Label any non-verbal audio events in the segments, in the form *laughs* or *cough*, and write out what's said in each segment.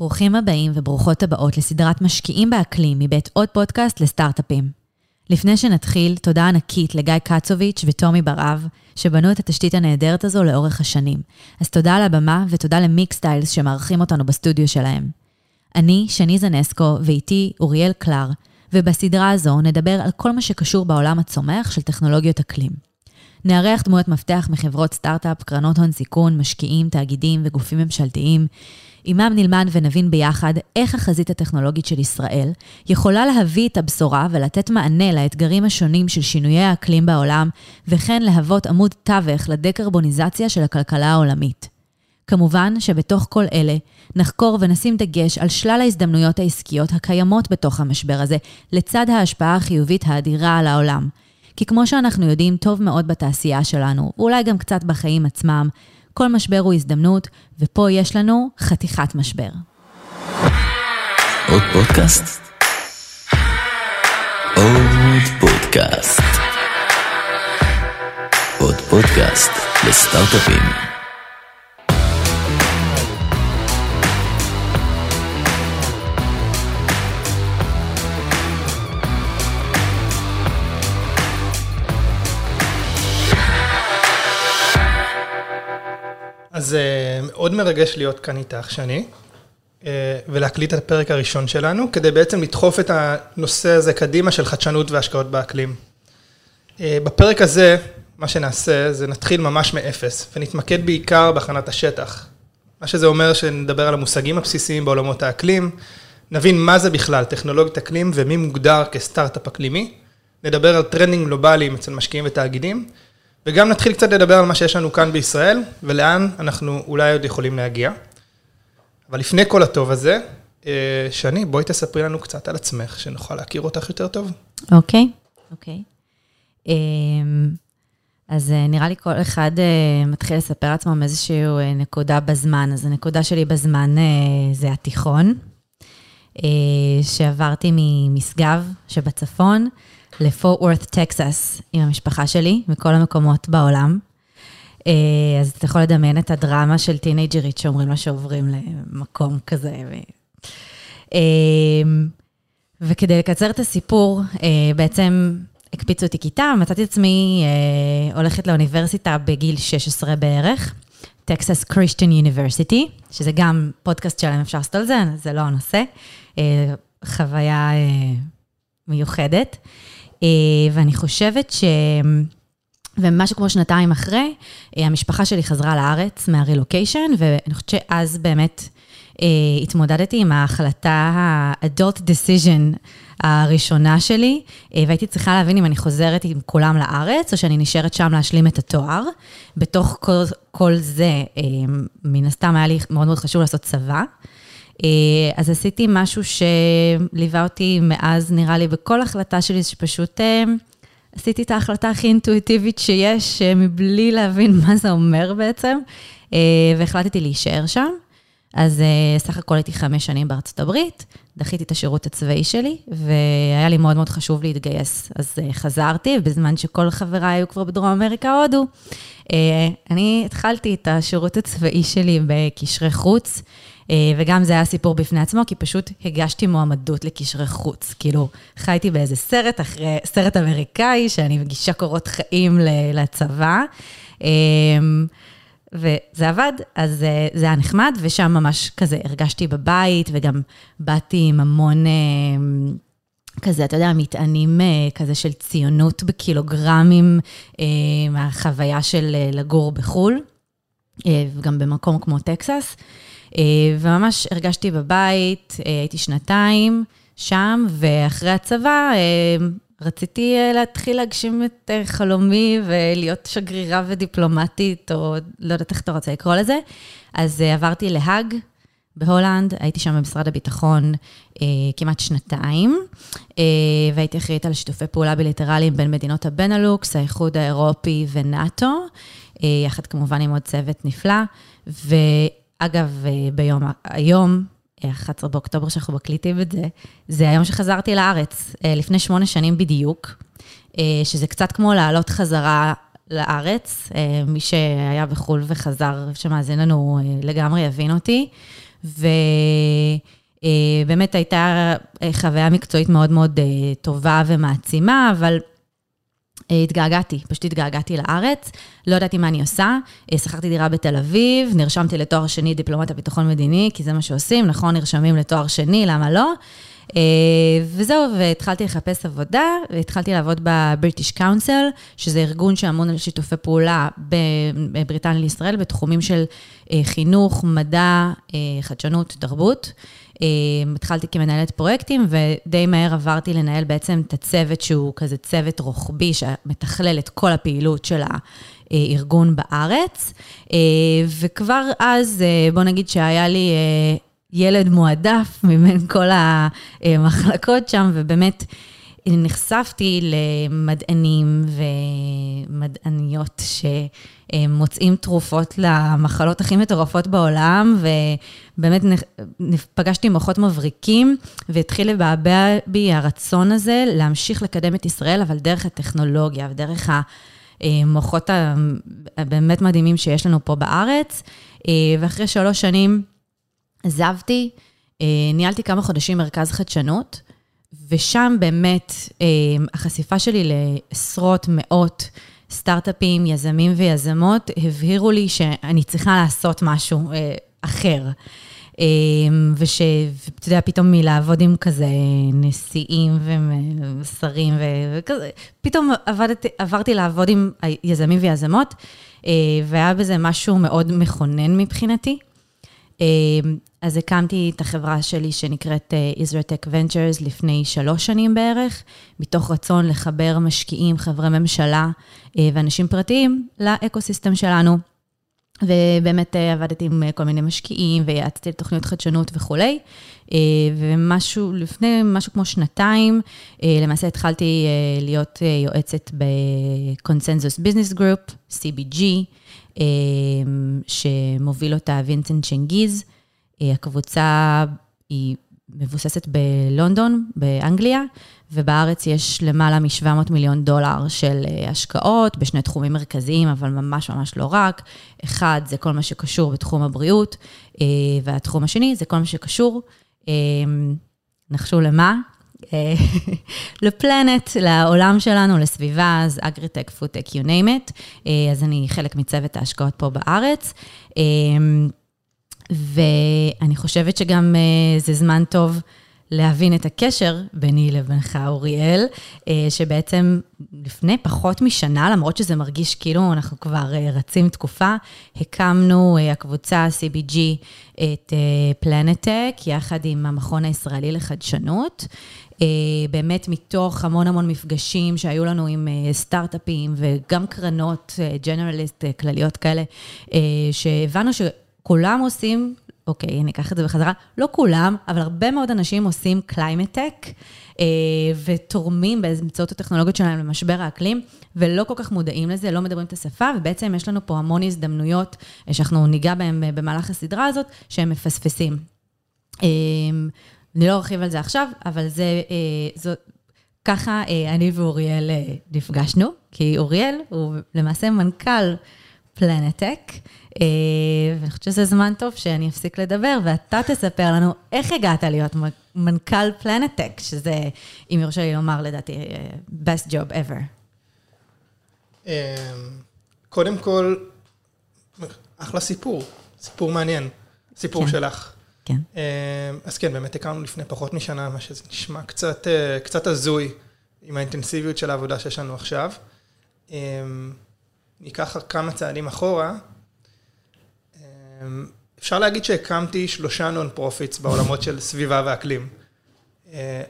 ברוכים הבאים וברוכות הבאות לסדרת משקיעים באקלים מבית עוד פודקאסט לסטארט-אפים. לפני שנתחיל, תודה ענקית לגיא קצוביץ' וטומי בר-אב, שבנו את התשתית הנהדרת הזו לאורך השנים. אז תודה על הבמה ותודה למיקסטיילס שמארחים אותנו בסטודיו שלהם. אני שני זנסקו ואיתי אוריאל קלר, ובסדרה הזו נדבר על כל מה שקשור בעולם הצומח של טכנולוגיות אקלים. נארח דמויות מפתח מחברות סטארט-אפ, קרנות הון סיכון, משקיעים, תאגידים וגופים ממשלתיים. עמם נלמד ונבין ביחד איך החזית הטכנולוגית של ישראל יכולה להביא את הבשורה ולתת מענה לאתגרים השונים של שינויי האקלים בעולם, וכן להוות עמוד תווך לדקרבוניזציה של הכלכלה העולמית. כמובן שבתוך כל אלה נחקור ונשים דגש על שלל ההזדמנויות העסקיות הקיימות בתוך המשבר הזה, לצד ההשפעה החיובית האדירה על העולם. כי כמו שאנחנו יודעים טוב מאוד בתעשייה שלנו, ואולי גם קצת בחיים עצמם, כל משבר הוא הזדמנות, ופה יש לנו חתיכת משבר. עוד פודקאסט? עוד פודקאסט. עוד פודקאסט לסטארט-אפים. אז מאוד מרגש להיות כאן איתך, שני, אה, ולהקליט את הפרק הראשון שלנו, כדי בעצם לדחוף את הנושא הזה קדימה של חדשנות והשקעות באקלים. אה, בפרק הזה, מה שנעשה, זה נתחיל ממש מאפס, ונתמקד בעיקר בהכנת השטח. מה שזה אומר שנדבר על המושגים הבסיסיים בעולמות האקלים, נבין מה זה בכלל טכנולוגיית אקלים ומי מוגדר כסטארט-אפ אקלימי, נדבר על טרנדים גלובליים אצל משקיעים ותאגידים, וגם נתחיל קצת לדבר על מה שיש לנו כאן בישראל, ולאן אנחנו אולי עוד יכולים להגיע. אבל לפני כל הטוב הזה, אה, שני, בואי תספרי לנו קצת על עצמך, שנוכל להכיר אותך יותר טוב. אוקיי, אוקיי. אמ, אז אה, נראה לי כל אחד אה, מתחיל לספר לעצמו מאיזושהי נקודה בזמן. אז הנקודה שלי בזמן זה התיכון, שעברתי ממשגב שבצפון. ל Fort Worth, טקסס, עם המשפחה שלי, מכל המקומות בעולם. אה, אז אתה יכול לדמיין את הדרמה של טינג'רית שאומרים לה שעוברים למקום כזה. אה, וכדי לקצר את הסיפור, אה, בעצם הקפיצו אותי כיתה, מצאתי את עצמי הולכת לאוניברסיטה בגיל 16 בערך, Texas Christian University, שזה גם פודקאסט שלהם, אפשר לעשות על זה, זה לא הנושא. חוויה מיוחדת. אה, ואני חושבת ש... ומשהו כמו שנתיים אחרי, אה, המשפחה שלי חזרה לארץ מהרילוקיישן, ואני חושבת שאז באמת אה, התמודדתי עם ההחלטה ה-adult decision הראשונה שלי, והייתי צריכה להבין אם אני חוזרת עם כולם לארץ, או שאני נשארת שם להשלים את התואר. בתוך כל, כל זה, מן הסתם היה לי מאוד מאוד חשוב לעשות צבא. אה, אז עשיתי משהו שליווה אותי מאז, נראה לי, בכל החלטה שלי, שפשוט אה, עשיתי את ההחלטה הכי אינטואיטיבית שיש, אה, מבלי להבין מה זה אומר בעצם, והחלטתי להישאר שם. אז סך הכל הייתי חמש שנים בארצות הברית, דחיתי את השירות הצבאי שלי, והיה לי מאוד מאוד חשוב להתגייס. אז חזרתי, בזמן שכל חבריי היו כבר בדרום אמריקה, הודו. אני התחלתי את השירות הצבאי שלי בקשרי חוץ. אה, וגם זה היה סיפור בפני עצמו, כי פשוט הגשתי מועמדות לקשרי חוץ. כאילו, חייתי באיזה סרט אחרי, סרט אמריקאי, שאני מגישה קורות חיים לצבא. אה, וזה עבד, אז אה, זה היה נחמד, ושם ממש כזה הרגשתי בבית, וגם באתי עם המון כזה, אתה יודע, מטענים כזה של ציונות בקילוגרמים, מהחוויה של לגור בחו"ל, וגם במקום כמו טקסס. אה, וממש הרגשתי בבית, אה, הייתי שנתיים שם, ואחרי הצבא אה, רציתי להתחיל להגשים את חלומי ולהיות שגרירה ודיפלומטית, או לא יודעת איך אתה רוצה לקרוא לזה. אז עברתי להאג בהולנד, הייתי שם במשרד הביטחון אה, כמעט שנתיים, אה, והייתי אחראית על שיתופי פעולה בילטרליים בין מדינות הבנלוקס, האיחוד האירופי ונאט"ו, אה, יחד כמובן עם עוד צוות נפלא. אגב, אה, ביום, היום, 11 באוקטובר שאנחנו מקליטים את זה, זה היום שחזרתי לארץ, אה, לפני שמונה שנים בדיוק, אה, שזה קצת כמו לעלות חזרה לארץ. מי שהיה בחו"ל וחזר, שמאזין לנו, לגמרי יבין אותי. ובאמת הייתה חוויה מקצועית מאוד מאוד אה, טובה ומעצימה, אבל אה, התגעגעתי, פשוט התגעגעתי לארץ, לא ידעתי מה אני עושה, אה, שכרתי דירה בתל אביב, נרשמתי לתואר שני דיפלומט הביטחון מדיני, כי זה מה שעושים, נכון, נרשמים לתואר שני, למה לא? אה, וזהו, והתחלתי לחפש עבודה, והתחלתי לעבוד בבריטיש קאונסל, שזה ארגון שאמון על שיתופי פעולה בבריטניה לישראל, בתחומים של חינוך, מדע, חדשנות, תרבות. התחלתי כמנהלת פרויקטים, ודי מהר עברתי לנהל בעצם את הצוות שהוא כזה צוות רוחבי, שמתכלל את כל הפעילות של הארגון בארץ. וכבר אז, בוא נגיד שהיה לי ילד מועדף מבין כל המחלקות שם, ובאמת נחשפתי למדענים ומדעניות שמוצאים תרופות למחלות הכי מטורפות בעולם, ובאמת פגשתי מוחות מבריקים, והתחיל לבעבע בי הרצון הזה להמשיך לקדם את ישראל, אבל דרך הטכנולוגיה ודרך המוחות הבאמת מדהימים שיש לנו פה בארץ. ואחרי שלוש שנים עזבתי, ניהלתי כמה חודשים מרכז חדשנות, ושם באמת החשיפה שלי לעשרות, מאות סטארט-אפים, יזמים ויזמות, הבהירו לי שאני צריכה לעשות משהו אה, אחר. אה, ושאתה יודע, פתאום מלעבוד עם כזה נשיאים ושרים וכזה, פתאום עבדתי, עברתי לעבוד עם יזמים ויזמות, והיה בזה משהו מאוד מכונן מבחינתי. אז הקמתי את החברה שלי שנקראת Israel Tech Ventures לפני שלוש שנים בערך, מתוך רצון לחבר משקיעים, חברי ממשלה ואנשים פרטיים לאקו-סיסטם שלנו. ובאמת עבדתי עם כל מיני משקיעים ויעצתי לתוכניות חדשנות וכולי. ומשהו, לפני משהו כמו שנתיים, למעשה התחלתי להיות יועצת ב Consensus Business Group, CBG, שמוביל אותה וינסנט צ'נגיז. הקבוצה היא מבוססת בלונדון, באנגליה, ובארץ יש למעלה מ-700 מיליון דולר של השקעות בשני תחומים מרכזיים, אבל ממש ממש לא רק. אחד, זה כל מה שקשור בתחום הבריאות, והתחום השני זה כל מה שקשור, נחשו למה? *laughs* לפלנט, לעולם שלנו, לסביבה, אז אגריטק, פודטק, you name it. אז אני חלק מצוות ההשקעות פה בארץ. ואני חושבת שגם זה זמן טוב להבין את הקשר ביני לבינך, אוריאל, שבעצם לפני פחות משנה, למרות שזה מרגיש כאילו אנחנו כבר רצים תקופה, הקמנו, הקבוצה CBG, את פלנטק, יחד עם המכון הישראלי לחדשנות. באמת מתוך המון המון מפגשים שהיו לנו עם סטארט-אפים וגם קרנות ג'נרליסט כלליות כאלה, שהבנו שכולם עושים, אוקיי, אני אקח את זה בחזרה, לא כולם, אבל הרבה מאוד אנשים עושים climate tech, ותורמים באמצעות הטכנולוגיות שלהם למשבר האקלים, ולא כל כך מודעים לזה, לא מדברים את השפה, ובעצם יש לנו פה המון הזדמנויות שאנחנו ניגע בהן במהלך הסדרה הזאת, שהם מפספסים. אני לא ארחיב על זה עכשיו, אבל זה, זאת, ככה אני ואוריאל נפגשנו, כי אוריאל הוא למעשה מנכ"ל פלנטק, ואני חושבת שזה זמן טוב שאני אפסיק לדבר, ואתה תספר לנו איך הגעת להיות מנכ"ל פלנטק, שזה, אם יורשה לי לומר, לדעתי, best job ever. קודם כל, אחלה סיפור, סיפור מעניין, סיפור כן. שלך. כן. אז כן, באמת הכרנו לפני פחות משנה, מה שזה נשמע קצת, קצת הזוי עם האינטנסיביות של העבודה שיש לנו עכשיו. ניקח כמה צעדים אחורה. אפשר להגיד שהקמתי שלושה nonprofits בעולמות של סביבה ואקלים.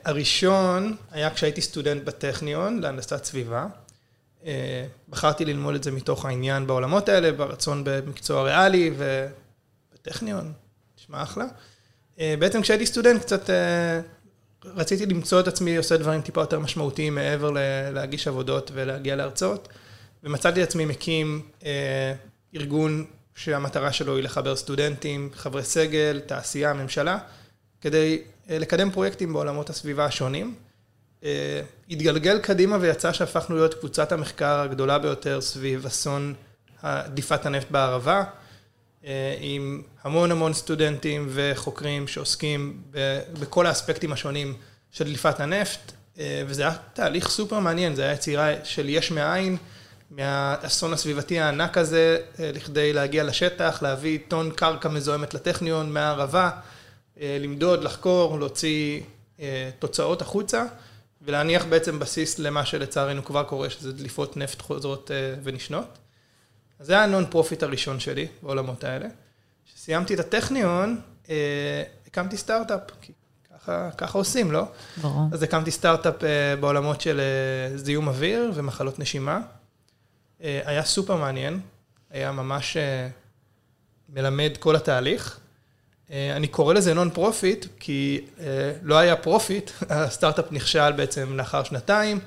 הראשון היה כשהייתי סטודנט בטכניון להנדסת סביבה. בחרתי ללמוד את זה מתוך העניין בעולמות האלה, ברצון במקצוע ריאלי ובטכניון, נשמע אחלה. בעצם כשהייתי סטודנט קצת רציתי למצוא את עצמי עושה דברים טיפה יותר משמעותיים מעבר להגיש עבודות ולהגיע להרצאות, ומצאתי את עצמי מקים ארגון שהמטרה שלו היא לחבר סטודנטים, חברי סגל, תעשייה, ממשלה, כדי לקדם פרויקטים בעולמות הסביבה השונים. התגלגל קדימה ויצא שהפכנו להיות קבוצת המחקר הגדולה ביותר סביב אסון דליפת הנפט בערבה. אה, עם המון המון סטודנטים וחוקרים שעוסקים ב- בכל האספקטים השונים של דליפת הנפט, אה, וזה היה תהליך סופר מעניין, זה היה יצירה של יש מאין, מהאסון הסביבתי הענק הזה, אה, לכדי להגיע לשטח, להביא טון קרקע מזוהמת לטכניון מהערבה, אה, למדוד, לחקור, להוציא אה, תוצאות החוצה, ולהניח בעצם בסיס למה שלצערנו כבר קורה, שזה דליפות נפט חוזרות ונשנות. אז זה היה ה nonprofit הראשון שלי בעולמות האלה. כשסיימתי את הטכניון, הקמתי סטארט-אפ, כי ככה, ככה עושים, לא? ברור. אז הקמתי סטארט-אפ בעולמות של זיהום אוויר ומחלות נשימה. אה, היה סופר מעניין, היה ממש אה, מלמד כל התהליך. אה, אני קורא לזה nonprofit, כי לא היה profit, *laughs* הסטארט-אפ נכשל בעצם לאחר שנתיים,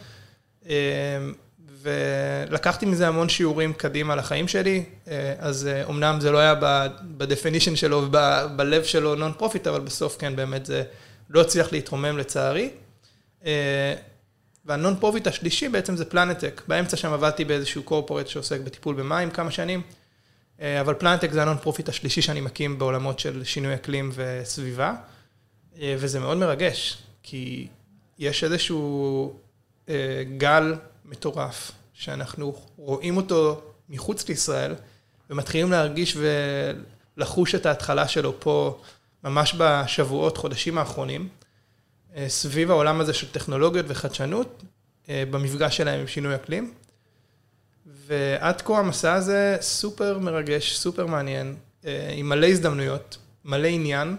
ולקחתי מזה המון שיעורים קדימה לחיים שלי, אז אמנם זה לא היה ב-definition שלו ובלב שלו non-profit, אבל בסוף כן, באמת זה לא הצליח להתרומם לצערי. וה non-profit השלישי בעצם זה פלנטק. באמצע שם עבדתי באיזשהו corporate שעוסק בטיפול במים כמה שנים, אה, אבל פלנטק זה ה non-profit השלישי שאני מקים בעולמות של שינוי אקלים וסביבה, אה, וזה מאוד מרגש, כי יש איזשהו אה, גל מטורף, שאנחנו רואים אותו מחוץ לישראל, ומתחילים להרגיש ולחוש את ההתחלה שלו פה, ממש בשבועות, חודשים האחרונים. אה, סביב העולם הזה של טכנולוגיות וחדשנות, אה, במפגש שלהם עם שינוי אקלים. ועד כה המסע הזה סופר מרגש, סופר מעניין, אה, עם מלא הזדמנויות, מלא עניין,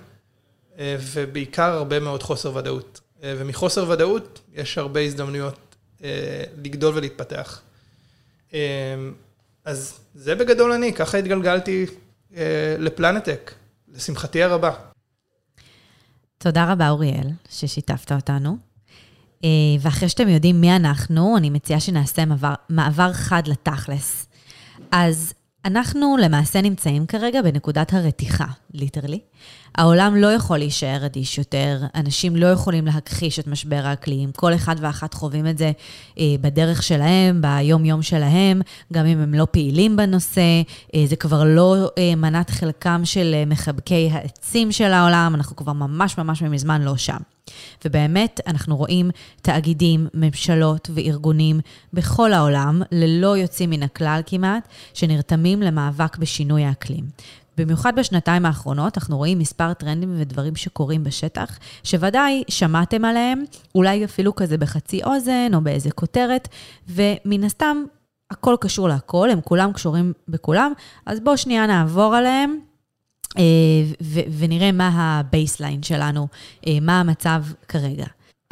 ובעיקר הרבה מאוד חוסר ודאות. ומחוסר ודאות יש הרבה הזדמנויות לגדול ולהתפתח. אז זה בגדול אני, ככה התגלגלתי לפלנטק, לשמחתי הרבה. תודה רבה, אוריאל, ששיתפת אותנו. אה, ואחרי שאתם יודעים מי אנחנו, אני מציעה שנעשה מעבר, מעבר חד לתכלס. אז אנחנו למעשה נמצאים כרגע בנקודת הרתיחה, ליטרלי. העולם לא יכול להישאר אדיש יותר, אנשים לא יכולים להכחיש את משבר האקלים, כל אחד ואחת חווים את זה אה, בדרך שלהם, ביום-יום שלהם, גם אם הם לא פעילים בנושא, אה, זה כבר לא אה, מנת חלקם של מחבקי העצים של העולם, אנחנו כבר ממש ממש מזמן לא שם. ובאמת, אנחנו רואים תאגידים, ממשלות וארגונים בכל העולם, ללא יוצאים מן הכלל כמעט, שנרתמים למאבק בשינוי האקלים. במיוחד בשנתיים האחרונות, אנחנו רואים מספר טרנדים ודברים שקורים בשטח, שוודאי שמעתם עליהם, אולי אפילו כזה בחצי אוזן או באיזה כותרת, ומן הסתם, הכל קשור להכל, הם כולם קשורים בכולם, אז בואו שנייה נעבור עליהם. אה, ונראה מה ה baseline שלנו, אה, מה המצב כרגע.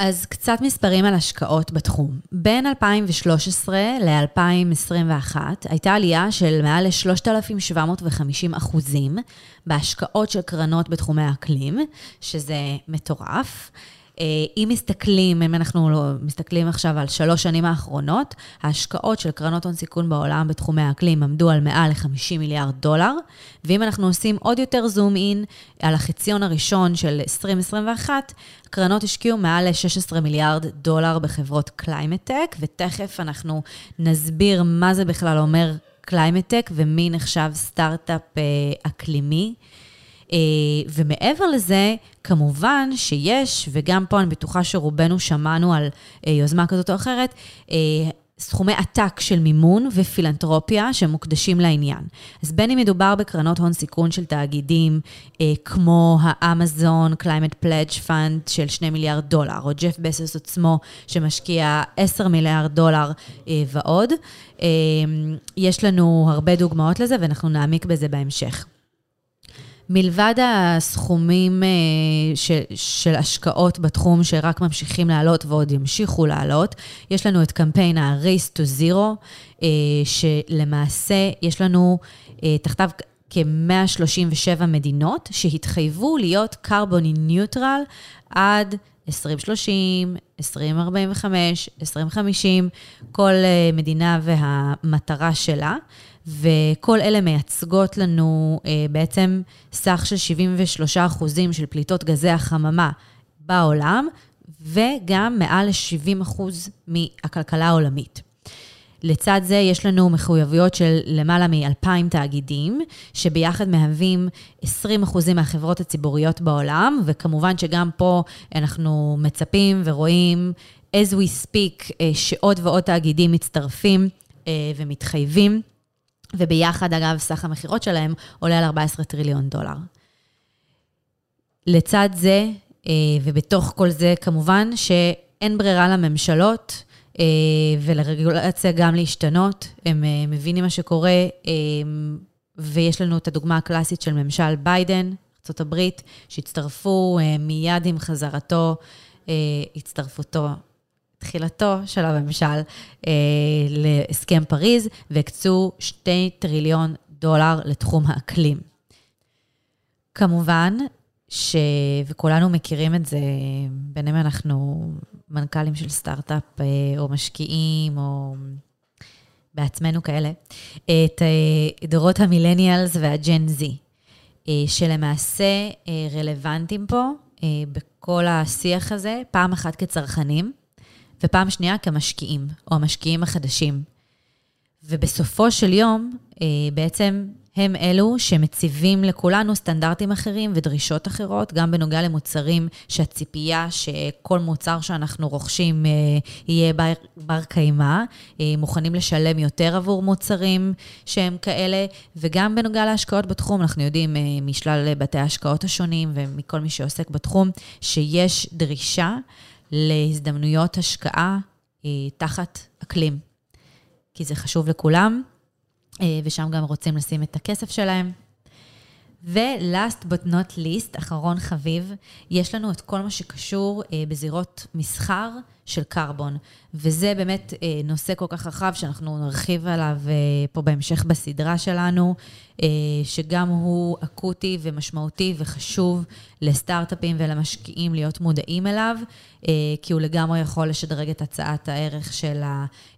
אז קצת מספרים על השקעות בתחום. בין 2013 ל-2021 הייתה עלייה של מעל ל-3,750 אחוזים בהשקעות של קרנות בתחומי האקלים, שזה מטורף. אה, אם מסתכלים, אם אנחנו לא מסתכלים עכשיו על שלוש שנים האחרונות, ההשקעות של קרנות הון סיכון בעולם בתחומי האקלים עמדו על מעל ל-50 מיליארד דולר, ואם אנחנו עושים עוד יותר זום אין על החציון הראשון של 2021, קרנות השקיעו מעל ל-16 מיליארד דולר בחברות climate tech, ותכף אנחנו נסביר מה זה בכלל אומר climate tech ומי נחשב סטארט-אפ אה, אקלימי. אה, ומעבר לזה, כמובן שיש, וגם פה אני בטוחה שרובנו שמענו על אה, יוזמה כזאת או אחרת, אה, סכומי עתק של מימון ופילנטרופיה שמוקדשים לעניין. אז בין אם מדובר בקרנות הון סיכון של תאגידים אה, כמו האמזון Climate Pledge Fund של 2 מיליארד דולר, או ג'ף בסוס עצמו שמשקיע 10 מיליארד דולר אה, ועוד, אה, יש לנו הרבה דוגמאות לזה ואנחנו נעמיק בזה בהמשך. מלבד הסכומים אה, של, של השקעות בתחום שרק ממשיכים לעלות ועוד ימשיכו לעלות, יש לנו את קמפיין ה-Race to Zero, אה, שלמעשה יש לנו אה, תחתיו כ-137 מדינות שהתחייבו להיות קרבוני ניוטרל עד 2030, 2045, 2050, כל מדינה והמטרה שלה. וכל אלה מייצגות לנו אה, בעצם סך של 73 אחוזים של פליטות גזי החממה בעולם, וגם מעל ל-70 אחוז מהכלכלה העולמית. לצד זה יש לנו מחויבויות של למעלה מ-2,000 תאגידים, שביחד מהווים 20% מהחברות הציבוריות בעולם, וכמובן שגם פה אנחנו מצפים ורואים, as we speak, אה, שעוד ועוד תאגידים מצטרפים אה, ומתחייבים, וביחד, אגב, סך המכירות שלהם עולה על 14 טריליון דולר. לצד זה, אה, ובתוך כל זה, כמובן שאין ברירה לממשלות, אה, ולרגולציה גם להשתנות. הם אה, מבינים מה שקורה, ויש לנו את הדוגמה הקלאסית של ממשל ביידן, ארה"ב, שהצטרפו מיד עם חזרתו, הצטרפותו, תחילתו של הממשל להסכם פריז, והקצו 2 טריליון דולר לתחום האקלים. כמובן, ש... וכולנו מכירים את זה, בין אם אנחנו מנכ"לים של סטארט-אפ אה, או משקיעים או בעצמנו כאלה, את אה, דורות המילניאלס והג'ן זי, אה, שלמעשה רלוונטיים פה בכל השיח הזה, פעם אחת כצרכנים ופעם שנייה כמשקיעים, או המשקיעים החדשים. ובסופו של יום, בעצם הם אלו שמציבים לכולנו סטנדרטים אחרים ודרישות אחרות, גם בנוגע למוצרים שהציפייה שכל מוצר שאנחנו רוכשים אה, יהיה בר, בר קיימא, אה, מוכנים לשלם יותר עבור מוצרים שהם כאלה, וגם בנוגע להשקעות בתחום, אנחנו יודעים אה, משלל בתי ההשקעות השונים ומכל מי שעוסק בתחום, שיש דרישה להזדמנויות השקעה תחת אקלים, כי זה חשוב לכולם. אה, ושם גם רוצים לשים את הכסף שלהם. ו-last but not least, אחרון חביב, יש לנו את כל מה שקשור אה, בזירות מסחר של קרבון. וזה באמת אה, נושא כל כך רחב שאנחנו נרחיב עליו אה, פה בהמשך בסדרה שלנו, אה, שגם הוא אקוטי ומשמעותי וחשוב לסטארט-אפים ולמשקיעים להיות מודעים אליו, אה, כי הוא לגמרי יכול לשדרג את הצעת הערך של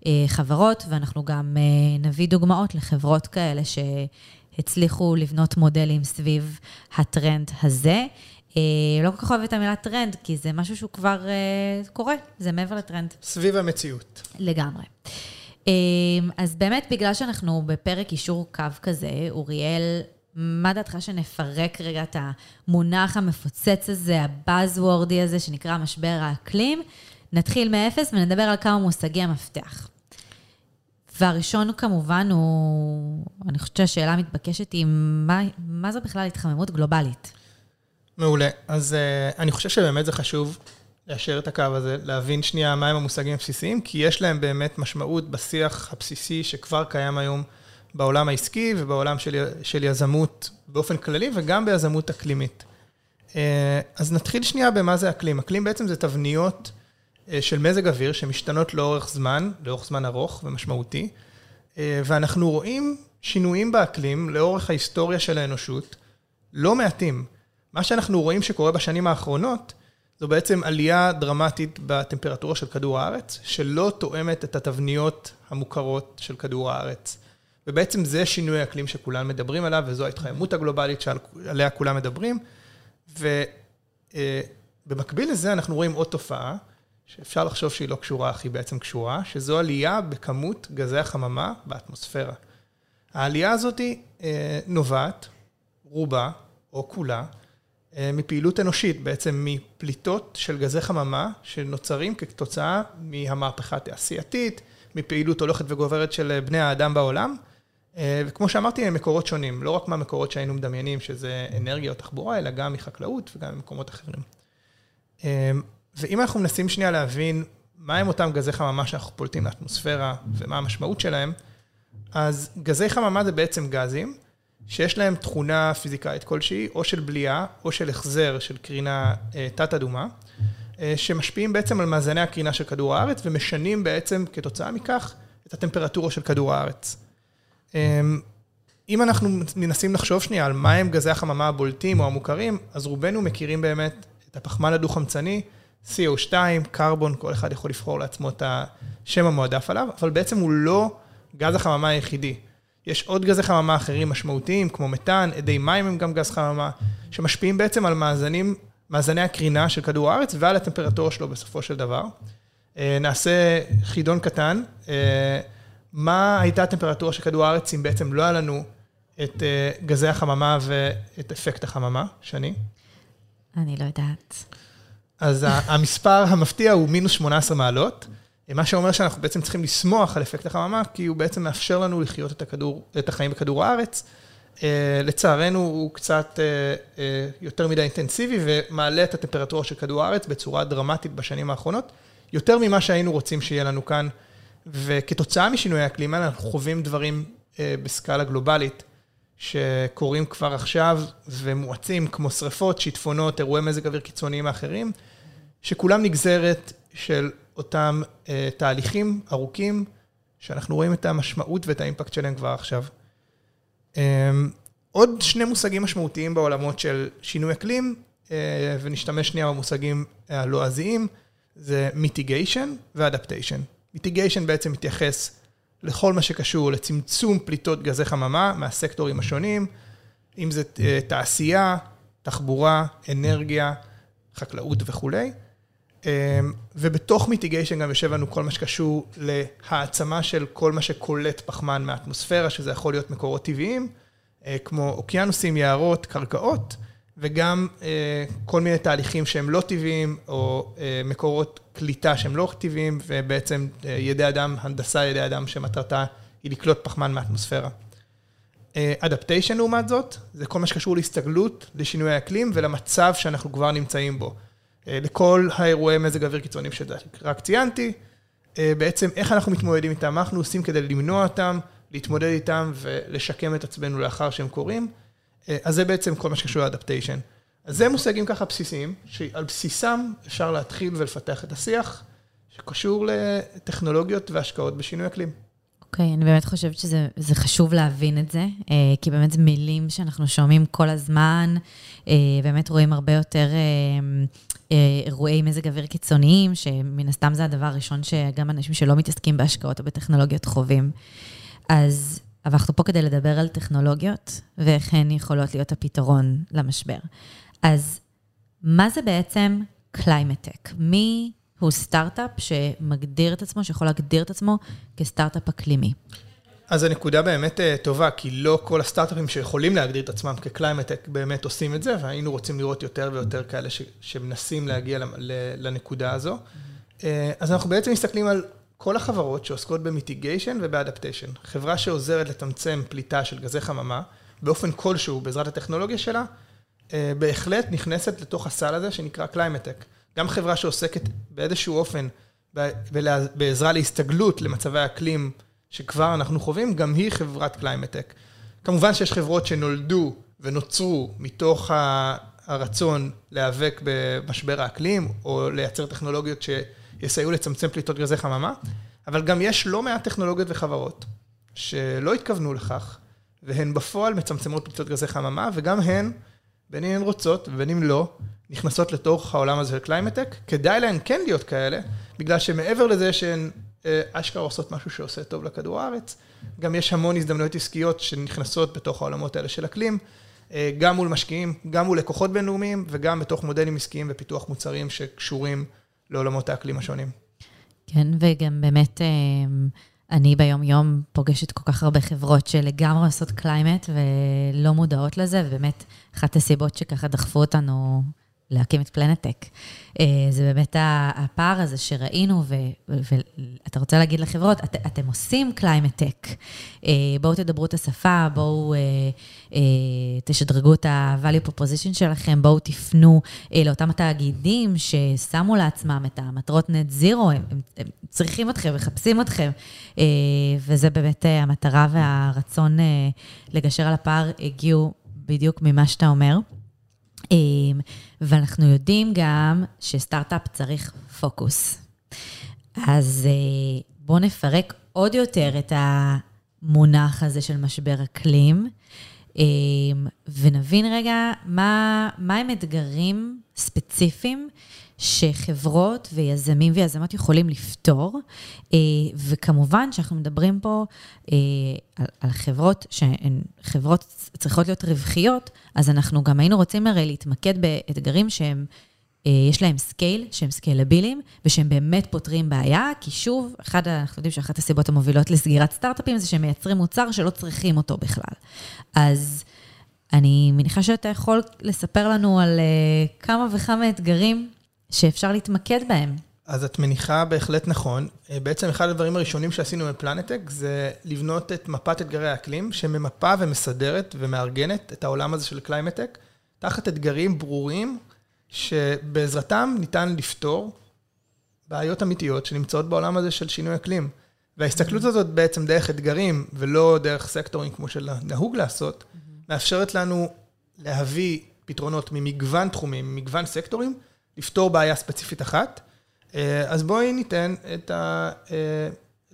החברות, ואנחנו גם אה, נביא דוגמאות לחברות כאלה שהצליחו לבנות מודלים סביב הטרנד הזה. אה, לא כל כך אוהבת את המילה טרנד, כי זה משהו שהוא כבר אה, קורה, זה מעבר לטרנד. סביב המציאות. לגמרי. אה, אז באמת, בגלל שאנחנו בפרק יישור קו כזה, אוריאל, מה דעתך שנפרק רגע את המונח המפוצץ הזה, הבאזוורדי הזה, שנקרא משבר האקלים? נתחיל מאפס ונדבר על כמה מושגי המפתח. והראשון כמובן הוא, אני חושבת שהשאלה המתבקשת היא, מה, מה זו בכלל התחממות גלובלית? מעולה. אז uh, אני חושב שבאמת זה חשוב לאשר את הקו הזה, להבין שנייה מהם המושגים הבסיסיים, כי יש להם באמת משמעות בשיח הבסיסי שכבר קיים היום בעולם העסקי ובעולם של, של יזמות באופן כללי וגם ביזמות אקלימית. Uh, אז נתחיל שנייה במה זה אקלים. אקלים בעצם זה תבניות של מזג אוויר שמשתנות לאורך זמן, לאורך זמן ארוך ומשמעותי, uh, ואנחנו רואים שינויים באקלים לאורך ההיסטוריה של האנושות, לא מעטים. מה שאנחנו רואים שקורה בשנים האחרונות, זו בעצם עלייה דרמטית בטמפרטורה של כדור הארץ, שלא תואמת את התבניות המוכרות של כדור הארץ. ובעצם זה שינוי האקלים שכולם מדברים עליו, וזו ההתחממות הגלובלית שעליה כולם מדברים. ובמקביל לזה אנחנו רואים עוד תופעה, שאפשר לחשוב שהיא לא קשורה, אך היא בעצם קשורה, שזו עלייה בכמות גזי החממה באטמוספירה. העלייה הזאת אה, נובעת, רובה או כולה, אה, מפעילות אנושית, בעצם מפליטות של גזי חממה שנוצרים כתוצאה מהמהפכה התעשייתית, מפעילות הולכת וגוברת של בני האדם בעולם. אה, וכמו שאמרתי, הם מקורות שונים, לא רק מהמקורות שהיינו מדמיינים, שזה אנרגיה או תחבורה, אלא גם מחקלאות וגם ממקומות אחרים. ואם אנחנו מנסים שנייה להבין מהם אותם גזי חממה שאנחנו פולטים לאטמוספירה ומה המשמעות שלהם, אז גזי חממה זה בעצם גזים שיש להם תכונה פיזיקאית כלשהי, או של בליעה, או של החזר של קרינה אה, תת-אדומה, אה, שמשפיעים בעצם על מאזני הקרינה של כדור הארץ, ומשנים בעצם כתוצאה מכך את הטמפרטורה של כדור הארץ. אה, אם אנחנו מנסים לחשוב שנייה על מהם גזי החממה הבולטים או המוכרים, אז רובנו מכירים באמת את הפחמן הדו-חמצני, CO2, קרבון, כל אחד יכול לבחור לעצמו את השם המועדף עליו, אבל בעצם הוא לא גז החממה היחידי. יש עוד גזי חממה אחרים משמעותיים, כמו מתאן, אדי מים הם גם גז חממה, שמשפיעים בעצם על מאזנים, מאזני הקרינה של כדור הארץ ועל הטמפרטורה שלו בסופו של דבר. אה, נעשה חידון קטן. אה, מה הייתה הטמפרטורה של כדור הארץ אם בעצם לא היה לנו את אה, גזי החממה ואת אפקט החממה, שני? אני לא יודעת. אז המספר המפתיע הוא מינוס 18 מעלות, מה שאומר שאנחנו בעצם צריכים לשמוח על אפקט החממה, כי הוא בעצם מאפשר לנו לחיות את, הכדור, את החיים בכדור הארץ. אה, לצערנו הוא קצת אה, אה, יותר מדי אינטנסיבי ומעלה את הטמפרטורה של כדור הארץ בצורה דרמטית בשנים האחרונות, יותר ממה שהיינו רוצים שיהיה לנו כאן. וכתוצאה משינוי האקלים האלה אנחנו חווים דברים אה, בסקאלה גלובלית שקורים כבר עכשיו ומואצים, כמו שריפות, שיטפונות, אירועי מזג אוויר קיצוניים האחרים, שכולם נגזרת של אותם אה, תהליכים ארוכים, שאנחנו רואים את המשמעות ואת האימפקט שלהם כבר עכשיו. אה, עוד שני מושגים משמעותיים בעולמות של שינוי אקלים, אה, ונשתמש שנייה במושגים הלועזיים, זה מיטיגיישן ואדפטיישן. מיטיגיישן בעצם מתייחס לכל מה שקשור לצמצום פליטות גזי חממה מהסקטורים השונים, אם זה אה, תעשייה, תחבורה, אנרגיה, חקלאות וכולי. אה, ובתוך מיטיגיישן גם יושב לנו כל מה שקשור להעצמה של כל מה שקולט פחמן מהאטמוספירה, שזה יכול להיות מקורות טבעיים, אה, כמו אוקיינוסים, יערות, קרקעות, וגם כל מיני תהליכים שהם לא טבעיים, או מקורות קליטה שהם לא טבעיים, ובעצם ידי אדם, הנדסה ידי אדם שמטרתה היא לקלוט פחמן מהאטמוספירה. אדפטיישן לעומת זאת, זה כל מה שקשור להסתגלות, לשינוי האקלים ולמצב שאנחנו כבר נמצאים בו. לכל האירועי מזג אוויר קיצוניים שרק ציינתי, בעצם איך אנחנו מתמודדים איתם, מה אנחנו עושים כדי למנוע אותם, להתמודד איתם ולשקם את עצמנו לאחר שהם קורים. אז זה בעצם כל מה שקשור לאדפטיישן. אז זה מושגים ככה בסיסיים, שעל בסיסם אפשר להתחיל ולפתח את השיח, שקשור לטכנולוגיות והשקעות בשינוי אקלים. אוקיי, okay, אני באמת חושבת שזה חשוב להבין את זה, כי באמת זה מילים שאנחנו שומעים כל הזמן, באמת רואים הרבה יותר אירועי מזג אוויר קיצוניים, שמן הסתם זה הדבר הראשון שגם אנשים שלא מתעסקים בהשקעות או בטכנולוגיות חווים. אז, אבל אנחנו פה כדי לדבר על טכנולוגיות, ואיך הן יכולות להיות הפתרון למשבר. אז מה זה בעצם climate tech? מי הוא סטארט-אפ שמגדיר את עצמו, שיכול להגדיר את עצמו כסטארט-אפ אקלימי? אז הנקודה באמת טובה, כי לא כל הסטארט-אפים שיכולים להגדיר את עצמם כ climate tech באמת עושים את זה, והיינו רוצים לראות יותר ויותר כאלה ש, שמנסים להגיע לנקודה הזו. אז אנחנו בעצם מסתכלים על כל החברות שעוסקות ב mitigation וב adaptation. חברה שעוזרת לצמצם פליטה של גזי חממה, באופן כלשהו, בעזרת הטכנולוגיה שלה, בהחלט נכנסת לתוך הסל הזה שנקרא climate tech. גם חברה שעוסקת באיזשהו אופן בעזרה להסתגלות למצבי האקלים שכבר אנחנו חווים, גם היא חברת climate tech. כמובן שיש חברות שנולדו ונוצרו מתוך הרצון להיאבק במשבר האקלים, או לייצר טכנולוגיות שיסייעו לצמצם פליטות גזי חממה, אבל גם יש לא מעט טכנולוגיות וחברות שלא התכוונו לכך, והן בפועל מצמצמות פליטות גזי חממה, וגם הן בין אם הן רוצות ובין אם לא, נכנסות לתוך העולם הזה של climate tech, כדאי להן כן להיות כאלה, בגלל שמעבר לזה שהן אשכרה עושות משהו שעושה טוב לכדור הארץ, גם יש המון הזדמנויות עסקיות שנכנסות בתוך העולמות האלה של אקלים, גם מול משקיעים, גם מול לקוחות בינלאומיים, וגם בתוך מודלים עסקיים ופיתוח מוצרים שקשורים לעולמות האקלים השונים. כן, וגם באמת... אני ביום-יום פוגשת כל כך הרבה חברות שלגמרי עושות climate ולא מודעות לזה, ובאמת, אחת הסיבות שככה דחפו אותנו להקים את פלנטק. זה באמת הפער הזה שראינו, ואתה רוצה להגיד לחברות, את, אתם עושים climate tech, בואו תדברו את השפה, בואו תשדרגו את ה-value proposition שלכם, בואו תפנו לאותם התאגידים ששמו לעצמם את המטרות נט זירו, הם, הם, הם צריכים אתכם, מחפשים אתכם, וזה באמת המטרה והרצון לגשר על הפער הגיעו בדיוק ממה שאתה אומר. ואנחנו יודעים גם שסטארט-אפ צריך פוקוס. אז בואו נפרק עוד יותר את המונח הזה של משבר אקלים, ונבין רגע מה, מה הם אתגרים ספציפיים שחברות ויזמים ויזמות יכולים לפתור, וכמובן שאנחנו מדברים פה על, על חברות שהן חברות צריכות להיות רווחיות, אז אנחנו גם היינו רוצים הרי להתמקד באתגרים שהם יש להם scale, שהם סקיילבילים, ושהם באמת פותרים בעיה, כי שוב, אחד, אנחנו יודעים שאחת הסיבות המובילות לסגירת סטארט-אפים זה שהם מייצרים מוצר שלא צריכים אותו בכלל. אז אני מניחה שאתה יכול לספר לנו על uh, כמה וכמה אתגרים שאפשר להתמקד בהם. אז את מניחה בהחלט נכון. אה, בעצם אחד הדברים הראשונים שעשינו בפלנטק זה לבנות את מפת אתגרי האקלים, שממפה ומסדרת ומארגנת את העולם הזה של climate tech, תחת אתגרים ברורים, שבעזרתם ניתן לפתור בעיות אמיתיות שנמצאות בעולם הזה של שינוי אקלים. וההסתכלות הזאת בעצם דרך אתגרים, ולא דרך סקטורים כמו שנהוג לעשות, מאפשרת לנו להביא פתרונות ממגוון תחומים, ממגוון סקטורים, לפתור בעיה ספציפית אחת. אה, אז בואי ניתן את ה... אה,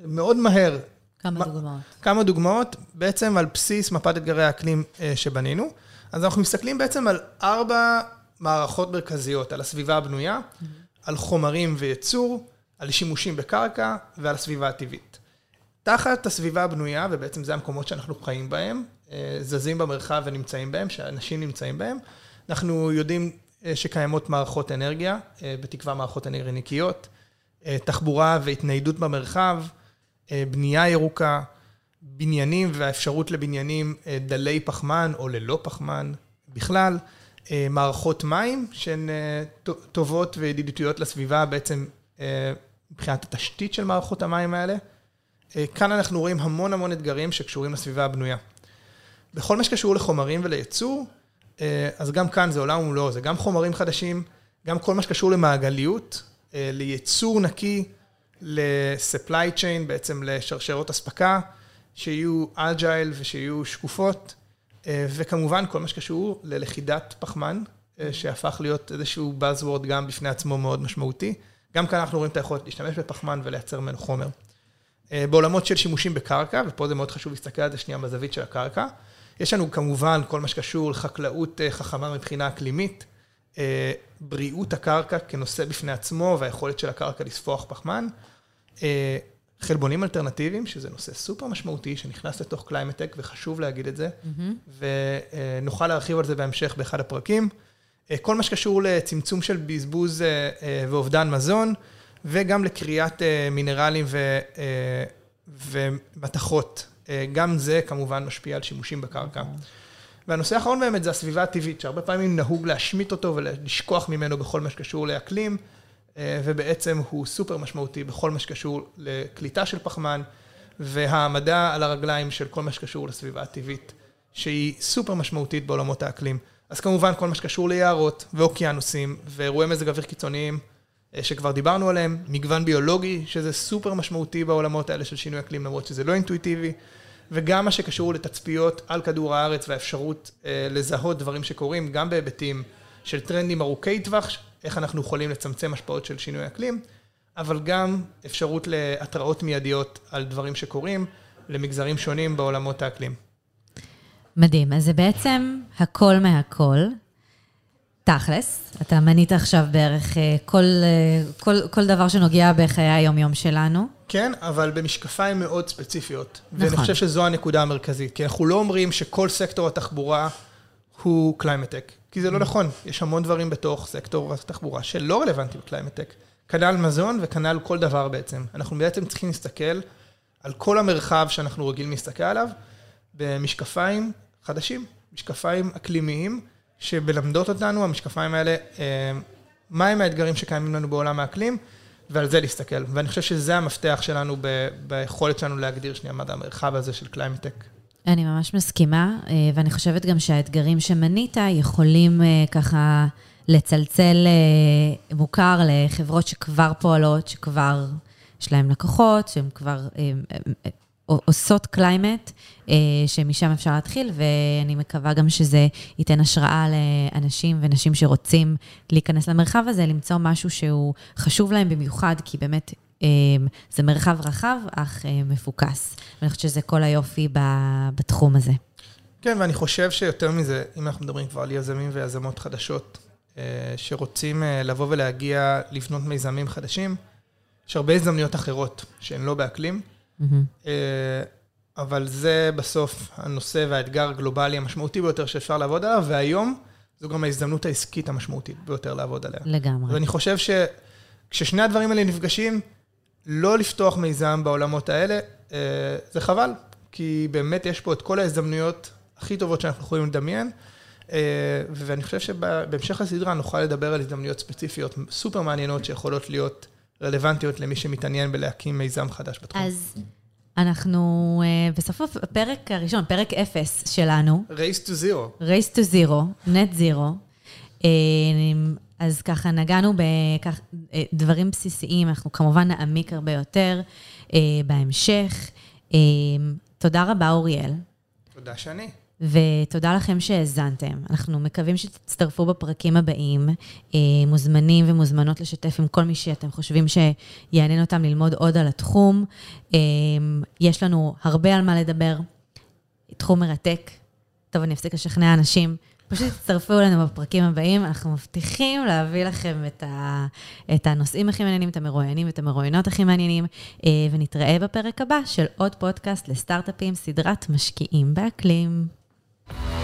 מאוד מהר. כמה דוגמאות. כמה דוגמאות, בעצם על בסיס מפת אתגרי האקלים אה, שבנינו. אז אנחנו מסתכלים בעצם על ארבע מערכות מרכזיות, על הסביבה הבנויה, mm-hmm. על חומרים וייצור, על שימושים בקרקע ועל הסביבה הטבעית. תחת הסביבה הבנויה, ובעצם זה המקומות שאנחנו חיים בהם, זזים במרחב ונמצאים בהם, שאנשים נמצאים בהם, אנחנו יודעים שקיימות מערכות אנרגיה, אה, בתקווה מערכות אנרגיה נקיות, אה, תחבורה והתניידות במרחב, בנייה ירוקה, בניינים והאפשרות לבניינים דלי פחמן או ללא פחמן בכלל, מערכות מים שהן טובות וידידותיות לסביבה בעצם מבחינת התשתית של מערכות המים האלה. כאן אנחנו רואים המון המון אתגרים שקשורים לסביבה הבנויה. בכל מה שקשור לחומרים ולייצור, אה, אז גם כאן זה עולם ומלואו, זה גם חומרים חדשים, גם כל מה שקשור למעגליות, אה, לייצור נקי, ל-supply chain, בעצם לשרשרות אספקה, שיהיו אג'ייל ושיהיו שקופות, אה, וכמובן כל מה שקשור ללכידת פחמן, שהפך להיות איזשהו Buzzword גם בפני עצמו מאוד משמעותי. גם כאן אנחנו רואים את היכולת להשתמש בפחמן ולייצר ממנו חומר. בעולמות של שימושים בקרקע, ופה זה מאוד חשוב להסתכל על זה שנייה בזווית של הקרקע, יש לנו כמובן כל מה שקשור לחקלאות אה, חכמה מבחינה אקלימית, אה, בריאות הקרקע כנושא בפני עצמו והיכולת של הקרקע לספוח פחמן, אה, חלבונים אלטרנטיביים, שזה נושא סופר משמעותי שנכנס לתוך climate tech וחשוב להגיד את זה, mm-hmm. ונוכל להרחיב על זה בהמשך באחד הפרקים. כל מה שקשור לצמצום של בזבוז ואובדן מזון, וגם לכריית מינרלים ומתכות אה, גם זה כמובן משפיע על שימושים בקרקע. והנושא האחרון באמת זה הסביבה הטבעית, שהרבה פעמים נהוג להשמיט אותו ולשכוח ממנו בכל מה שקשור לאקלים, אה, ובעצם הוא סופר משמעותי בכל מה שקשור לקליטה של פחמן, והעמדה על הרגליים של כל מה שקשור לסביבה הטבעית, שהיא סופר משמעותית בעולמות האקלים. אז כמובן כל מה שקשור ליערות ואוקיינוסים ואירועי מזג אוויר קיצוניים, אה, שכבר דיברנו עליהם, מגוון ביולוגי, שזה סופר משמעותי בעולמות האלה של שינוי אקלים, למרות שזה לא אינטואיטיבי, וגם מה שקשור לתצפיות על כדור הארץ והאפשרות אה, לזהות דברים שקורים, גם בהיבטים של טרנדים ארוכי טווח, איך אנחנו יכולים לצמצם השפעות של שינוי אקלים, אבל גם אפשרות להתראות מיידיות על דברים שקורים למגזרים שונים בעולמות האקלים. מדהים, אז זה בעצם הכל מהכל. תכלס, אתה מנית עכשיו בערך אה, כל, אה, כל, כל דבר שנוגע בחיי היום-יום שלנו. כן, אבל במשקפיים מאוד ספציפיות. נכון. ואני חושב שזו הנקודה המרכזית, כי אנחנו לא אומרים שכל סקטור התחבורה הוא climate tech, כי זה לא mm. נכון. יש המון דברים בתוך סקטור התחבורה שלא רלוונטי ב climate tech. כנ"ל מזון וכנ"ל כל דבר בעצם. אנחנו בעצם צריכים להסתכל על כל המרחב שאנחנו רגילים להסתכל עליו במשקפיים חדשים, משקפיים אקלימיים. שמלמדות אותנו, המשקפיים האלה, אה, מהם האתגרים שקיימים לנו בעולם האקלים, ועל זה להסתכל. ואני חושב שזה המפתח שלנו ב- ביכולת שלנו להגדיר שנייה מה המרחב הזה של climate tech. אני ממש מסכימה, אה, ואני חושבת גם שהאתגרים שמנית יכולים אה, ככה לצלצל מוכר לחברות שכבר פועלות, שכבר יש להן לקוחות, שהן כבר עושות קליימט, אה, שמשם אפשר להתחיל, ואני מקווה גם שזה ייתן השראה לאנשים ונשים שרוצים להיכנס למרחב הזה, למצוא משהו שהוא חשוב להם במיוחד, כי באמת אה, זה מרחב רחב, אך אה, מפוקס. ואני חושבת שזה כל היופי בתחום הזה. כן, ואני חושב שיותר מזה, אם אנחנו מדברים כבר על יזמים ויזמות חדשות, שרוצים לבוא ולהגיע, לבנות מיזמים חדשים, יש הרבה הזדמנויות אחרות שהן לא באקלים. Mm-hmm. אבל זה בסוף הנושא והאתגר הגלובלי המשמעותי ביותר שאפשר לעבוד עליו, והיום זו גם ההזדמנות העסקית המשמעותית ביותר לעבוד עליה. לגמרי. ואני חושב שכששני הדברים האלה נפגשים, לא לפתוח מיזם בעולמות האלה, אה, זה חבל, כי באמת יש פה את כל ההזדמנויות הכי טובות שאנחנו יכולים לדמיין, אה, ואני חושב שבהמשך הסדרה נוכל לדבר על הזדמנויות ספציפיות סופר מעניינות שיכולות להיות רלוונטיות למי שמתעניין בלהקים מיזם חדש בתחום. אז אנחנו אה, בסוף הפרק הראשון, פרק אפס שלנו, Race to Zero. Race to Zero, Net Zero. אה, אז ככה נגענו בדברים בסיסיים, אנחנו כמובן נעמיק הרבה יותר אה, בהמשך. אה, תודה רבה, אוריאל, תודה שאני. ותודה לכם שהאזנתם. אנחנו מקווים שתצטרפו בפרקים הבאים. אה, מוזמנים ומוזמנות לשתף עם כל מי שאתם חושבים שיעניין אותם ללמוד עוד על התחום. אה, יש לנו הרבה על מה לדבר, תחום מרתק. טוב, אני אפסיק לשכנע אנשים. פשוט תצטרפו אלינו בפרקים הבאים, אנחנו מבטיחים להביא לכם את, ה, את הנושאים הכי מעניינים, את המרואיינים ואת המרואיינות הכי מעניינים, אה, ונתראה בפרק הבא של עוד פודקאסט לסטארט-אפים, סדרת משקיעים באקלים. you